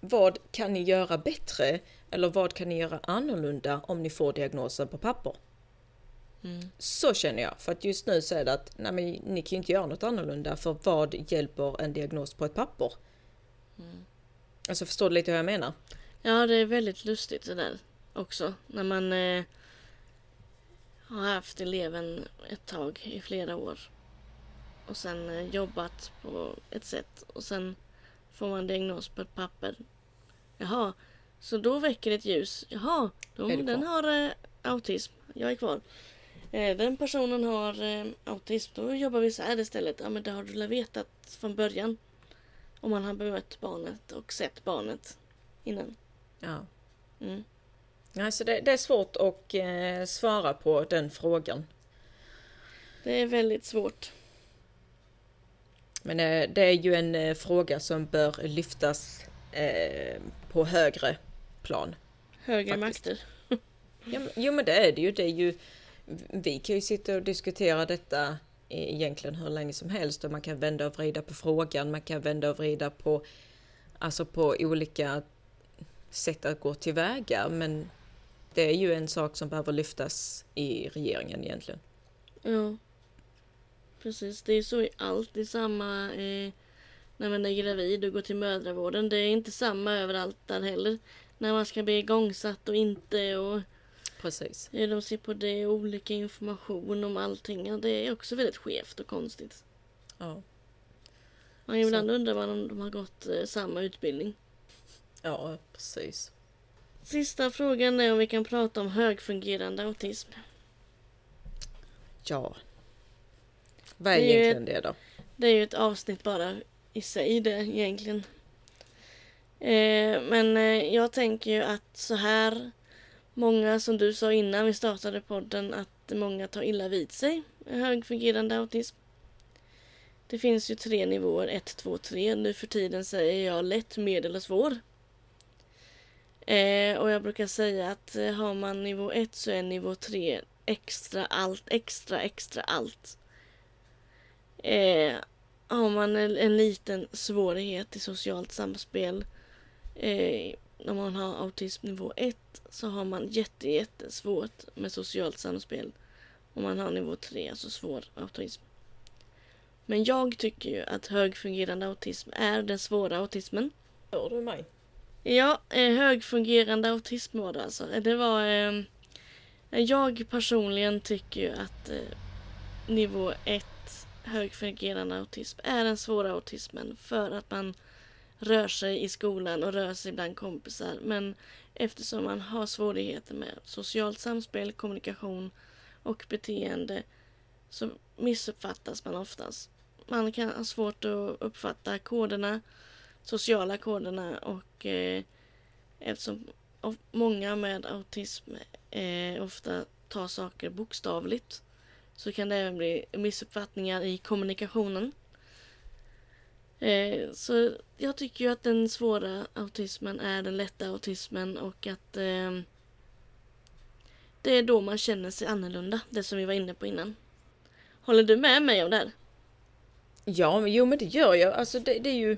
Speaker 2: vad kan ni göra bättre? Eller vad kan ni göra annorlunda om ni får diagnosen på papper?
Speaker 1: Mm.
Speaker 2: Så känner jag. För att just nu så är det att nej men, ni kan ju inte göra något annorlunda för vad hjälper en diagnos på ett papper? Alltså förstår du lite hur jag menar?
Speaker 1: Ja, det är väldigt lustigt det där också. När man eh, har haft eleven ett tag i flera år. Och sen eh, jobbat på ett sätt. Och sen får man diagnos på ett papper. Jaha, så då väcker ett ljus. Jaha,
Speaker 2: du
Speaker 1: den har eh, autism. Jag är kvar. Eh, den personen har eh, autism. Då jobbar vi så här istället. Ja, men det har du väl vetat från början. Om man har bemött barnet och sett barnet innan.
Speaker 2: Ja.
Speaker 1: Mm.
Speaker 2: Alltså det, det är svårt att eh, svara på den frågan.
Speaker 1: Det är väldigt svårt.
Speaker 2: Men eh, det är ju en eh, fråga som bör lyftas eh, på högre plan.
Speaker 1: Högre
Speaker 2: Faktiskt.
Speaker 1: makter.
Speaker 2: Ja, men, jo men det är det ju. Det är ju. Vi kan ju sitta och diskutera detta egentligen hur länge som helst och man kan vända och vrida på frågan. Man kan vända och vrida på, alltså på olika sätt att gå tillväga. Men det är ju en sak som behöver lyftas i regeringen egentligen.
Speaker 1: Ja. Precis, det är så i allt. Det är samma eh, när man är gravid och går till mödravården. Det är inte samma överallt där heller. När man ska bli igångsatt och inte och
Speaker 2: Precis.
Speaker 1: de ser på det olika information om allting. Det är också väldigt skevt och konstigt.
Speaker 2: Ja.
Speaker 1: Man ibland undrar man om de har gått eh, samma utbildning.
Speaker 2: ja, precis.
Speaker 1: Sista frågan är om vi kan prata om högfungerande autism.
Speaker 2: Ja. Vad är
Speaker 1: Det är
Speaker 2: egentligen det då?
Speaker 1: Det är ju ett avsnitt bara i sig det egentligen. Eh, men eh, jag tänker ju att så här många som du sa innan vi startade podden att många tar illa vid sig med högfungerande autism. Det finns ju tre nivåer, 1, 2, 3. Nu för tiden säger jag lätt, medel och svår. Eh, och jag brukar säga att eh, har man nivå 1 så är nivå 3 extra allt, extra, extra allt. Eh, har man en, en liten svårighet i socialt samspel eh, om man har autism nivå 1 så har man jätte, jättesvårt med socialt samspel om man har nivå 3, alltså svår autism. Men jag tycker ju att högfungerande autism är den svåra autismen.
Speaker 2: Hör du mig?
Speaker 1: Ja, eh, högfungerande autism var det alltså. Det var... Eh, jag personligen tycker ju att eh, nivå 1 högfungerande autism är den svåra autismen för att man rör sig i skolan och rör sig bland kompisar. Men eftersom man har svårigheter med socialt samspel, kommunikation och beteende så missuppfattas man oftast. Man kan ha svårt att uppfatta koderna, sociala koderna och eh, eftersom många med autism eh, ofta tar saker bokstavligt så kan det även bli missuppfattningar i kommunikationen. Eh, så jag tycker ju att den svåra autismen är den lätta autismen och att eh, det är då man känner sig annorlunda, det som vi var inne på innan. Håller du med mig om det här?
Speaker 2: Ja, men jo men det gör jag. Alltså det, det är ju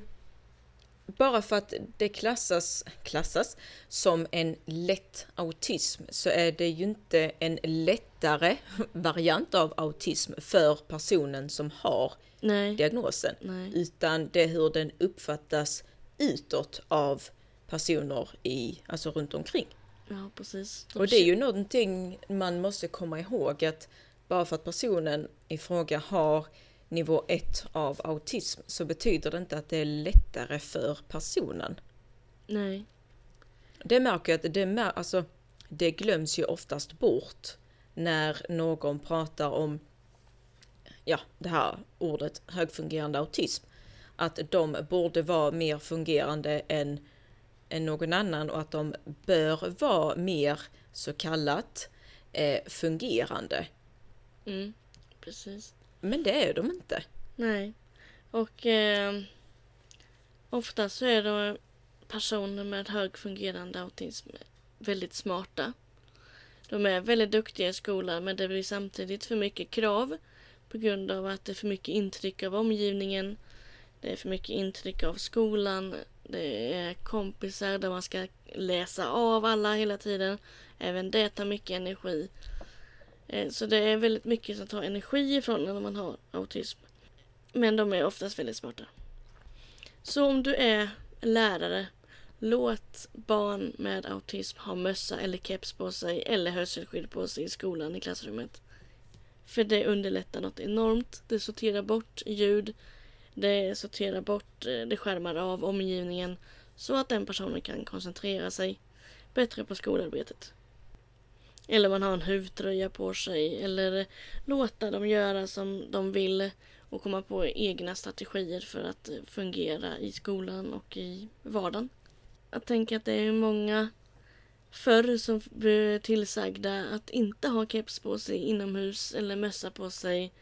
Speaker 2: bara för att det klassas, klassas som en lätt autism så är det ju inte en lättare variant av autism för personen som har
Speaker 1: Nej.
Speaker 2: diagnosen.
Speaker 1: Nej.
Speaker 2: Utan det är hur den uppfattas utåt av personer i, alltså runt omkring.
Speaker 1: Ja, precis.
Speaker 2: Och det är ju någonting man måste komma ihåg att bara för att personen i fråga har nivå 1 av autism så betyder det inte att det är lättare för personen.
Speaker 1: Nej.
Speaker 2: Det märker jag att det, mär, alltså, det glöms ju oftast bort när någon pratar om ja, det här ordet högfungerande autism. Att de borde vara mer fungerande än, än någon annan och att de bör vara mer så kallat eh, fungerande.
Speaker 1: Mm. Precis.
Speaker 2: Men det är de inte.
Speaker 1: Nej. Och eh, ofta så är de personer med högfungerande autism väldigt smarta. De är väldigt duktiga i skolan men det blir samtidigt för mycket krav på grund av att det är för mycket intryck av omgivningen. Det är för mycket intryck av skolan. Det är kompisar där man ska läsa av alla hela tiden. Även det tar mycket energi. Eh, så det är väldigt mycket som tar energi ifrån när man har autism. Men de är oftast väldigt smarta. Så om du är lärare, låt barn med autism ha mössa eller keps på sig eller hörselskydd på sig i skolan i klassrummet. För det underlättar något enormt. Det sorterar bort ljud. Det sorterar bort, eh, det skärmar av omgivningen så att den personen kan koncentrera sig bättre på skolarbetet. Eller man har en huvtröja på sig eller låta dem göra som de vill och komma på egna strategier för att fungera i skolan och i vardagen. Jag tänker att det är många förr som blev tillsagda att inte ha keps på sig inomhus eller mössa på sig.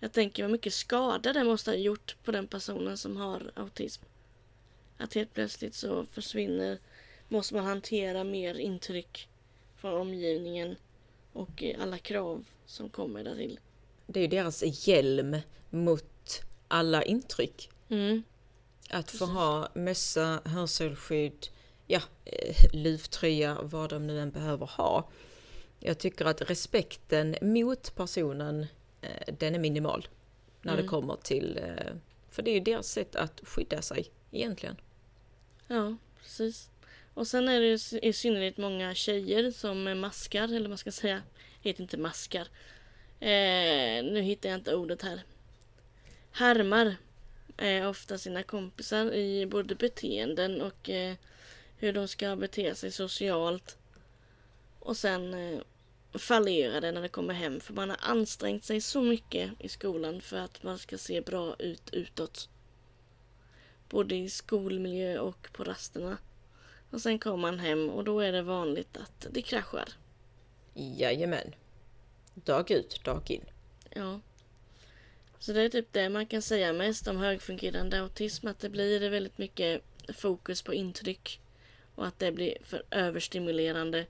Speaker 1: Jag tänker vad mycket skada det måste ha gjort på den personen som har autism. Att helt plötsligt så försvinner, måste man hantera mer intryck från omgivningen och alla krav som kommer där till.
Speaker 2: Det är ju deras hjälm mot alla intryck.
Speaker 1: Mm.
Speaker 2: Att få ha mössa, hörselskydd, ja, eh, luvtröja, vad de nu än behöver ha. Jag tycker att respekten mot personen, eh, den är minimal. När det
Speaker 1: Mm.
Speaker 2: kommer till, eh, för det är ju deras sätt att skydda sig egentligen.
Speaker 1: Ja, precis. Och sen är det ju i synnerhet många tjejer som är maskar, eller vad man ska säga. Heter inte maskar. Eh, nu hittar jag inte ordet här. Härmar eh, ofta sina kompisar i både beteenden och eh, hur de ska bete sig socialt. Och sen eh, fallerar det när det kommer hem för man har ansträngt sig så mycket i skolan för att man ska se bra ut utåt. Både i skolmiljö och på rasterna. Och sen kommer man hem och då är det vanligt att det kraschar.
Speaker 2: Jajamän. Dag ut, dag in.
Speaker 1: Ja. Så det är typ det man kan säga mest om högfungerande autism. Att det blir väldigt mycket fokus på intryck. Och att det blir för överstimulerande.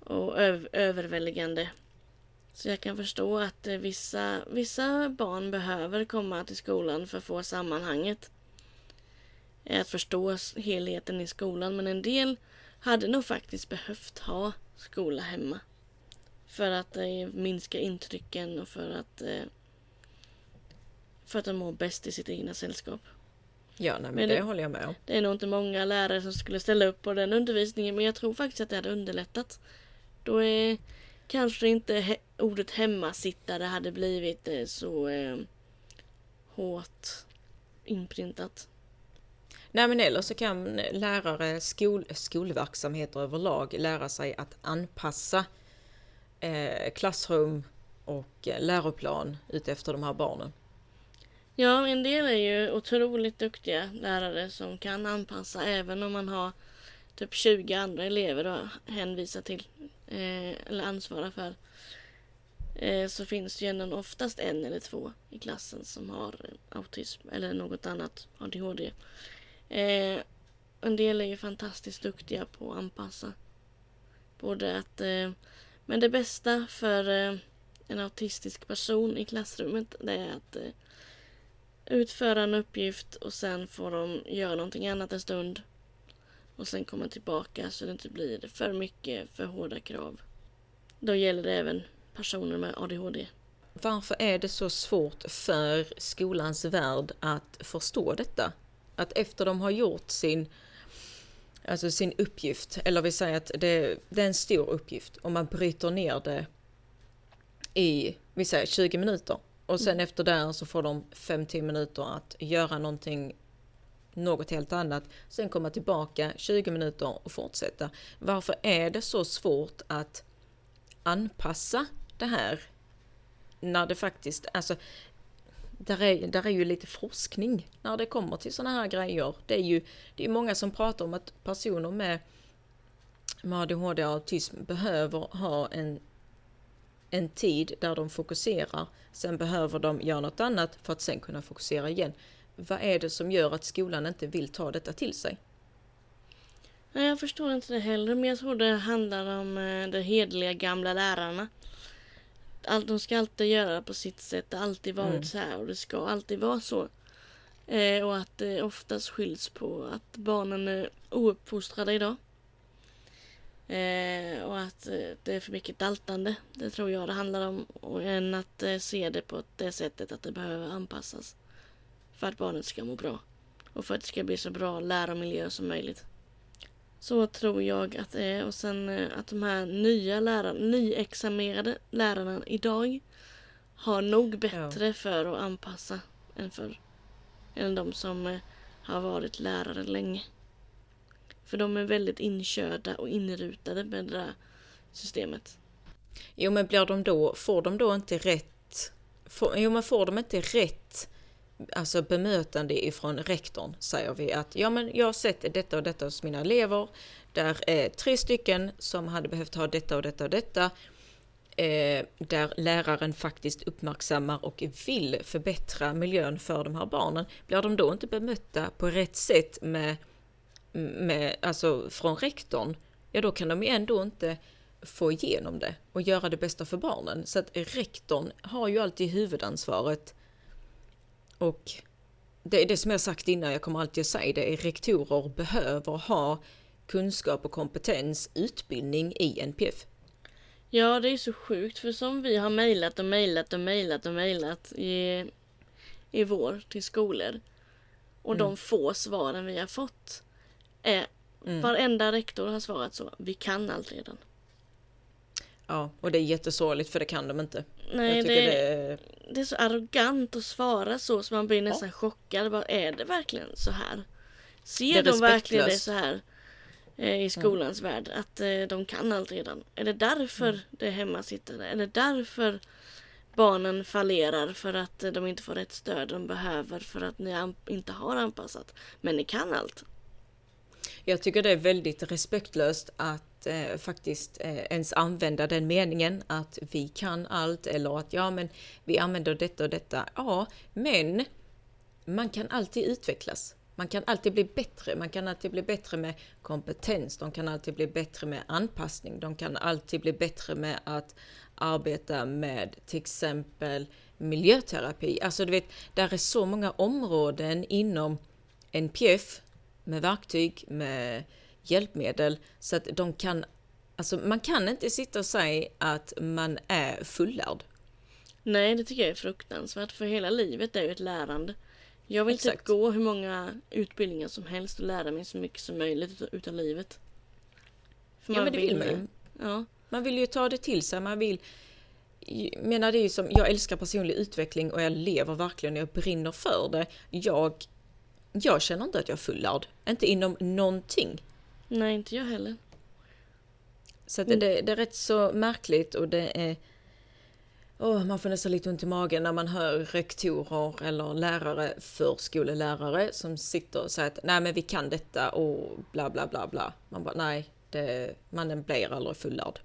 Speaker 1: Och öv- överväldigande. Så jag kan förstå att vissa, vissa barn behöver komma till skolan för att få sammanhanget. Eh, Att förstå s- helheten i skolan. Men en del hade nog faktiskt behövt ha skola hemma. För att eh, minska intrycken och för att eh, för att de mår bäst i sitt egna sällskap.
Speaker 2: Ja, nej, men,
Speaker 1: Men
Speaker 2: det,
Speaker 1: det-
Speaker 2: håller jag med om.
Speaker 1: Det är nog inte många lärare som skulle ställa upp på den undervisningen men jag tror faktiskt att det hade underlättat. Då är kanske inte he- ordet hemmasittare hade blivit eh, så eh, hårt inprintat.
Speaker 2: Nej men eller så kan lärare, skol, skolverksamheter överlag lära sig att anpassa eh, klassrum och eh, läroplan utefter de här barnen.
Speaker 1: Ja, en del är ju otroligt duktiga lärare som kan anpassa även om man har typ 20 andra elever att hänvisa till eh, eller ansvara för. Eh, så finns det ju ändå oftast en eller två i klassen som har eh, autism eller något annat ADHD. Eh, en del är ju fantastiskt duktiga på att anpassa. Både att, eh, men det bästa för eh, en autistisk person i klassrummet det är att eh, utföra en uppgift och sen får de göra någonting annat en stund. Och sen komma tillbaka så det inte blir för mycket, för hårda krav. Då gäller det även personer med ADHD.
Speaker 2: Varför är det så svårt för skolans värld att förstå detta? Att efter de har gjort sin, alltså sin uppgift, eller vi säger att det, det är en stor uppgift, och man bryter ner det i, vi säger 20 minuter. Och sen efter det så får de 5-10 minuter att göra någonting något helt annat, sen komma tillbaka 20 minuter och fortsätta. Varför är det så svårt att anpassa det här när det faktiskt, alltså där är, där är ju lite forskning när det kommer till sådana här grejer. Det är ju det är många som pratar om att personer med, med ADHD och autism behöver ha en, en tid där de fokuserar. Sen behöver de göra något annat för att sen kunna fokusera igen. Vad är det som gör att skolan inte vill ta detta till sig?
Speaker 1: Jag förstår inte det heller, men jag tror det handlar om eh, de hedliga gamla lärarna. Allt, de ska alltid göra på sitt sätt, det har alltid varit
Speaker 2: Mm.
Speaker 1: så här och det ska alltid vara så. Eh, och att det oftast skylls på att barnen är ouppfostrade idag. Eh, och att eh, det är för mycket daltande. Det tror jag det handlar om. Och än att eh, se det på det sättet att det behöver anpassas. För att barnet ska må bra. Och för att det ska bli så bra lärarmiljö som möjligt. Så tror jag att det är. Och sen eh, att de här nya lärarna, nyexaminerade lärarna idag har nog bättre för att anpassa än för än de som eh, har varit lärare länge. För de är väldigt inkörda och inrutade med det där systemet.
Speaker 2: Jo men blir de då, får de då inte rätt, får, jo men får de inte rätt alltså bemötande ifrån rektorn säger vi att ja men jag har sett detta och detta hos mina elever. Där är tre stycken som hade behövt ha detta och detta och detta. Eh, där läraren faktiskt uppmärksammar och vill förbättra miljön för de här barnen. Blir de då inte bemötta på rätt sätt med, med, alltså från rektorn, ja då kan de ju ändå inte få igenom det och göra det bästa för barnen. Så att rektorn har ju alltid huvudansvaret. Och det är det som jag sagt innan, jag kommer alltid att säga det, är rektorer behöver ha kunskap och kompetens, utbildning i NPF.
Speaker 1: Ja, det är så sjukt för som vi har mejlat och mejlat och mejlat och mejlat i, i vår till skolor. Och de få svaren vi har fått är
Speaker 2: Mm.
Speaker 1: varenda rektor har svarat så. Vi kan allt redan.
Speaker 2: Ja, och det är jättesorgligt för det kan de inte.
Speaker 1: Nej, det,
Speaker 2: det är...
Speaker 1: det är så arrogant att svara så så man blir nästan chockad. Bara, är det verkligen så här? Ser de verkligen det så här eh, i skolans värld? Att eh, de kan allt redan? Är det därför
Speaker 2: Mm.
Speaker 1: det är hemmasittande? Är det därför barnen fallerar för att eh, de inte får rätt stöd de behöver för att ni inte har anpassat? Men ni kan allt.
Speaker 2: Jag tycker det är väldigt respektlöst att eh, faktiskt eh, ens använda den meningen att vi kan allt eller att ja men vi använder detta och detta. Ja, men man kan alltid utvecklas. Man kan alltid bli bättre. Man kan alltid bli bättre med kompetens. De kan alltid bli bättre med anpassning. De kan alltid bli bättre med att arbeta med till exempel miljöterapi. Alltså du vet, där är så många områden inom NPF med verktyg, med hjälpmedel så att de kan Alltså man kan inte sitta och säga att man är fullärd.
Speaker 1: Nej, det tycker jag är fruktansvärt för hela livet är ju ett lärande. Jag vill typ
Speaker 2: Exakt.
Speaker 1: gå hur många utbildningar som helst och lära mig så mycket som möjligt utav, livet. För
Speaker 2: Ja men det vill man ju.
Speaker 1: Ja,
Speaker 2: Man vill ju ta det till sig, man vill... Menar det är ju som, jag älskar personlig utveckling och jag lever verkligen, jag brinner för det. Jag, jag känner inte att jag är fullärd. Inte inom någonting.
Speaker 1: Nej inte jag heller.
Speaker 2: Så att
Speaker 1: Mm.
Speaker 2: det, det är rätt så märkligt och det är... Åh, man får nästan lite ont i magen när man hör rektorer eller lärare, förskolelärare som sitter och säger att nej men vi kan detta och bla bla bla bla. Man bara nej, det, man blir aldrig fullärd.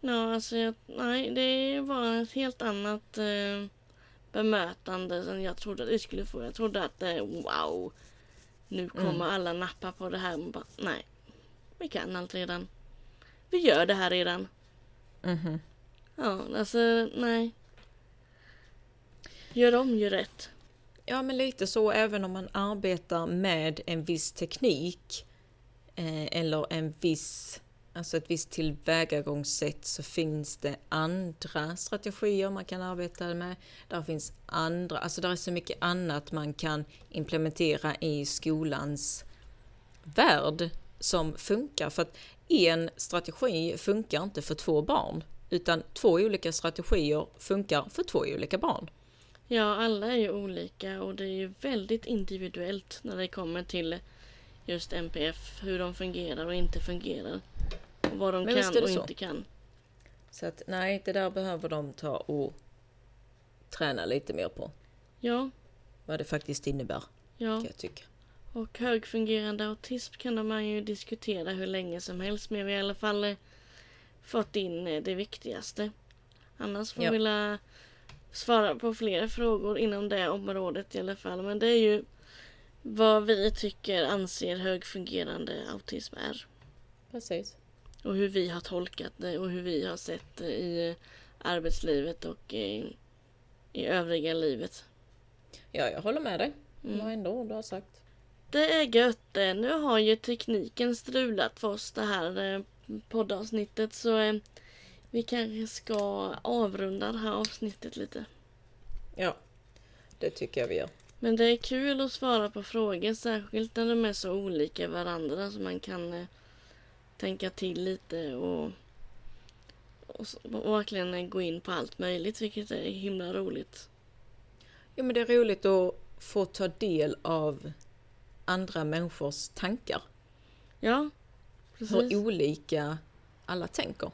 Speaker 1: Ja, alltså jag, nej, det var ett helt annat eh, bemötande än jag trodde att det skulle få. Jag trodde att eh, wow, nu kommer
Speaker 2: Mm.
Speaker 1: alla nappa på det här. Men bara, nej, vi kan allt redan. Vi gör det här redan.
Speaker 2: Mhm.
Speaker 1: Ja, alltså nej. Gör om, gör rätt.
Speaker 2: Ja, men lite så även om man arbetar med en viss teknik eh, eller en viss, alltså ett visst tillvägagångssätt så finns det andra strategier man kan arbeta med. Där finns andra, alltså där är så mycket annat man kan implementera i skolans värld som funkar. För att en strategi funkar inte för två barn, utan två olika strategier funkar för två olika barn.
Speaker 1: Ja, alla är ju olika och det är ju väldigt individuellt när det kommer till just MPF, hur de fungerar och inte fungerar. Och vad de
Speaker 2: Men
Speaker 1: kan och
Speaker 2: så.
Speaker 1: inte kan.
Speaker 2: Så att nej, det där behöver de ta och träna lite mer på.
Speaker 1: Ja,
Speaker 2: Vad det faktiskt innebär,
Speaker 1: ja.
Speaker 2: kan jag tycka.
Speaker 1: Och högfungerande autism kan man ju diskutera hur länge som helst men vi har i alla fall eh, fått in eh, det viktigaste. Annars får
Speaker 2: Ja.
Speaker 1: vi la svara på fler frågor inom det området i alla fall. Men det är ju vad vi tycker anser högfungerande autism är.
Speaker 2: Precis.
Speaker 1: Och hur vi har tolkat det och hur vi har sett det i eh, arbetslivet och i, i övriga livet.
Speaker 2: Ja, jag håller med dig.
Speaker 1: Mm.
Speaker 2: Varenda ord du har sagt.
Speaker 1: Det är gött det. Nu har ju tekniken strulat för oss det här eh, poddavsnittet så eh, vi kanske ska avrunda det här avsnittet lite.
Speaker 2: Ja, det tycker jag vi gör.
Speaker 1: Men det är kul att svara på frågor särskilt när de är så olika varandra så man kan eh, tänka till lite och, och, och verkligen eh, gå in på allt möjligt vilket är himla roligt.
Speaker 2: Ja, men det är roligt att få ta del av andra människors tankar.
Speaker 1: Ja, precis.
Speaker 2: Hur olika alla tänker.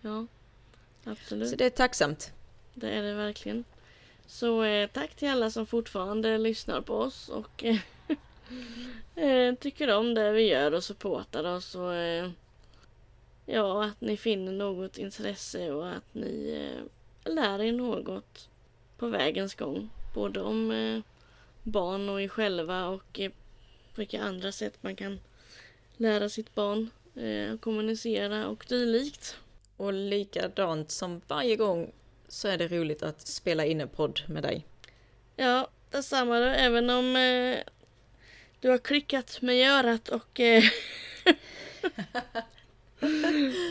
Speaker 1: Ja, absolut.
Speaker 2: Så det är tacksamt.
Speaker 1: Det är det verkligen. Så eh, tack till alla som fortfarande lyssnar på oss och eh, eh, tycker om det vi gör och supportar oss. Och, eh, ja, att ni finner något intresse och att ni eh, lär er något på vägens gång. Både om eh, barn och er själva och vilka andra sätt man kan lära sitt barn eh, kommunicera och dylikt.
Speaker 2: Och likadant som varje gång så är det roligt att spela in en podd med dig.
Speaker 1: Ja, detsamma då. Även om eh, du har klickat i örat och, eh,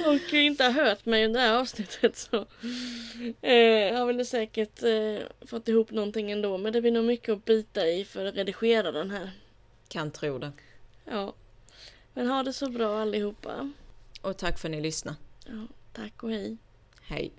Speaker 1: och inte har hört mig under det här avsnittet så eh, har väl du säkert eh, fått ihop någonting ändå. Men det blir nog mycket att bita i för att redigera den här.
Speaker 2: Kan tro det.
Speaker 1: Ja. Men ha det så bra allihopa.
Speaker 2: Och tack för att ni lyssnade.
Speaker 1: Ja, tack och hej.
Speaker 2: Hej!